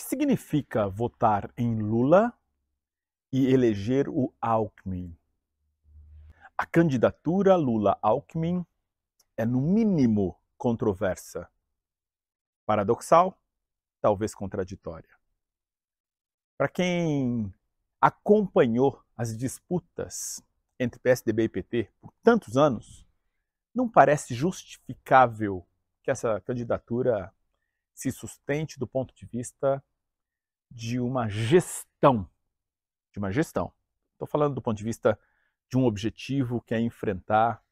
que significa votar em Lula e eleger o Alckmin? A candidatura Lula-Alckmin é, no mínimo, controversa. Paradoxal, talvez contraditória. Para quem acompanhou as disputas entre PSDB e PT por tantos anos, não parece justificável que essa candidatura se sustente do ponto de vista de uma gestão. De uma gestão. Estou falando do ponto de vista de um objetivo que é enfrentar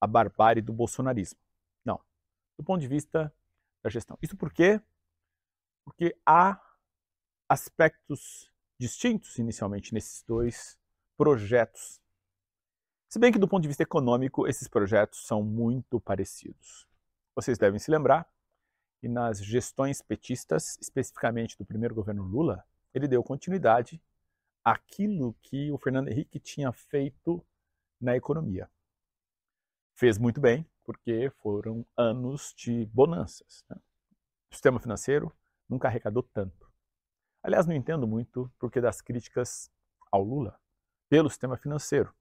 a barbárie do bolsonarismo. Não. Do ponto de vista da gestão. Isso por quê? Porque há aspectos distintos inicialmente nesses dois projetos. Se bem que, do ponto de vista econômico, esses projetos são muito parecidos. Vocês devem se lembrar que nas gestões petistas, especificamente do primeiro governo Lula, ele deu continuidade àquilo que o Fernando Henrique tinha feito na economia. Fez muito bem, porque foram anos de bonanças. Né? O sistema financeiro nunca arrecadou tanto. Aliás, não entendo muito porque das críticas ao Lula pelo sistema financeiro,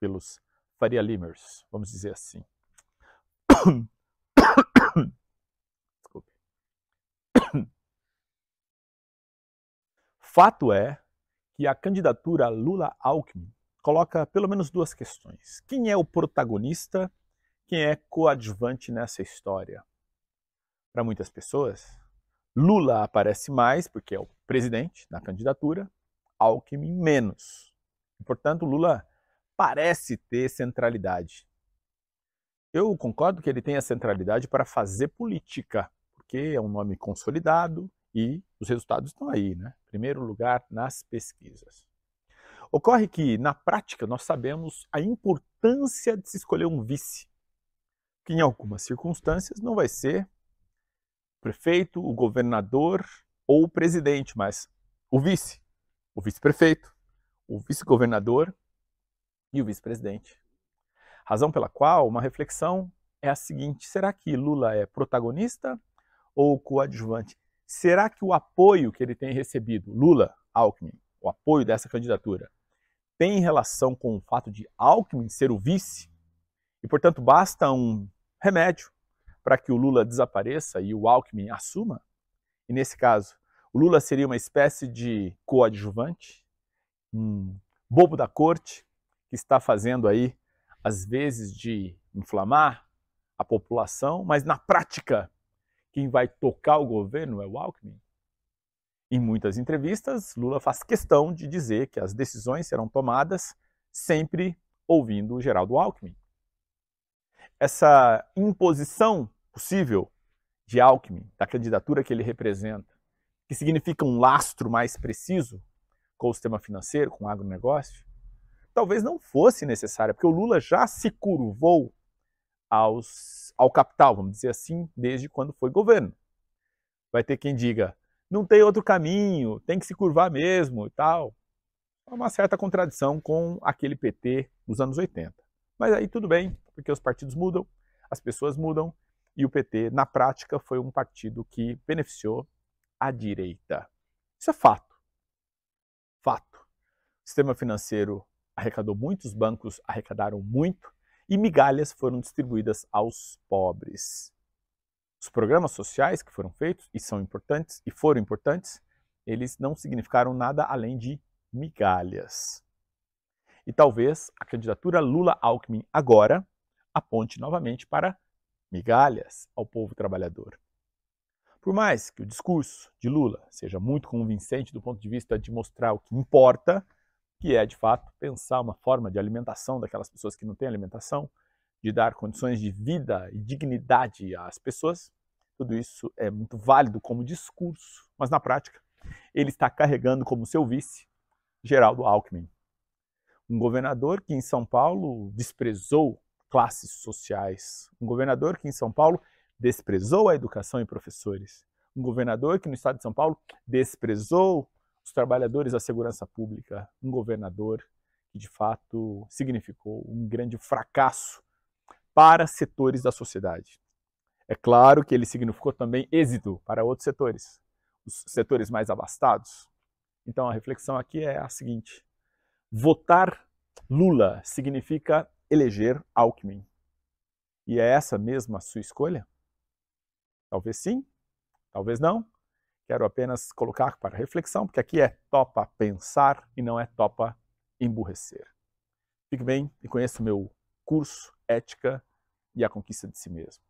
pelos Faria Limers, vamos dizer assim. Fato é que a candidatura Lula-Alckmin coloca pelo menos duas questões. Quem é o protagonista? Quem é coadjuvante nessa história? Para muitas pessoas, Lula aparece mais, porque é o presidente na candidatura, Alckmin menos. E, portanto, Lula parece ter centralidade. Eu concordo que ele tem a centralidade para fazer política, porque é um nome consolidado e os resultados estão aí, né? Primeiro lugar nas pesquisas. Ocorre que, na prática, nós sabemos a importância de se escolher um vice, que em algumas circunstâncias não vai ser prefeito, o governador ou o presidente, mas o vice, o vice-prefeito, o vice-governador e o vice-presidente. Razão pela qual uma reflexão é a seguinte: será que Lula é protagonista ou coadjuvante? Será que o apoio que ele tem recebido, Lula, Alckmin, o apoio dessa candidatura, tem relação com o fato de Alckmin ser o vice? E, portanto, basta um remédio para que o Lula desapareça e o Alckmin assuma? E nesse caso, o Lula seria uma espécie de coadjuvante, um bobo da corte que está fazendo aí às vezes de inflamar a população, mas na prática quem vai tocar o governo é o Alckmin. Em muitas entrevistas, Lula faz questão de dizer que as decisões serão tomadas sempre ouvindo o Geraldo Alckmin. Essa imposição possível de Alckmin, da candidatura que ele representa, que significa um lastro mais preciso com o sistema financeiro, com o agronegócio, talvez não fosse necessária, porque o Lula já se curvou aos, ao capital, vamos dizer assim, desde quando foi governo. Vai ter quem diga, não tem outro caminho, tem que se curvar mesmo e tal. É uma certa contradição com aquele PT dos anos 80. Mas aí tudo bem, porque os partidos mudam, as pessoas mudam, e o PT, na prática, foi um partido que beneficiou a direita. Isso é fato. Fato. O sistema financeiro arrecadou muito, os bancos arrecadaram muito e migalhas foram distribuídas aos pobres. Os programas sociais que foram feitos e são importantes e foram importantes, eles não significaram nada além de migalhas. E talvez a candidatura Lula-Alckmin agora aponte novamente para migalhas ao povo trabalhador. Por mais que o discurso de Lula seja muito convincente do ponto de vista de mostrar o que importa, que é de fato pensar uma forma de alimentação daquelas pessoas que não têm alimentação, de dar condições de vida e dignidade às pessoas, tudo isso é muito válido como discurso, mas na prática ele está carregando como seu vice Geraldo Alckmin, um governador que em São Paulo desprezou classes sociais. Um governador que em São Paulo desprezou a educação e professores. Um governador que no estado de São Paulo desprezou os trabalhadores da segurança pública. Um governador que de fato significou um grande fracasso para setores da sociedade. É claro que ele significou também êxito para outros setores. os setores mais abastados? Então a reflexão aqui é a seguinte: votar Lula significa eleger Alckmin. E é essa mesma a sua escolha? Talvez sim, talvez não. Quero apenas colocar para reflexão, porque aqui é topa pensar e não é topa emburrecer. Fique bem e conheça o meu curso Ética e a Conquista de Si Mesmo.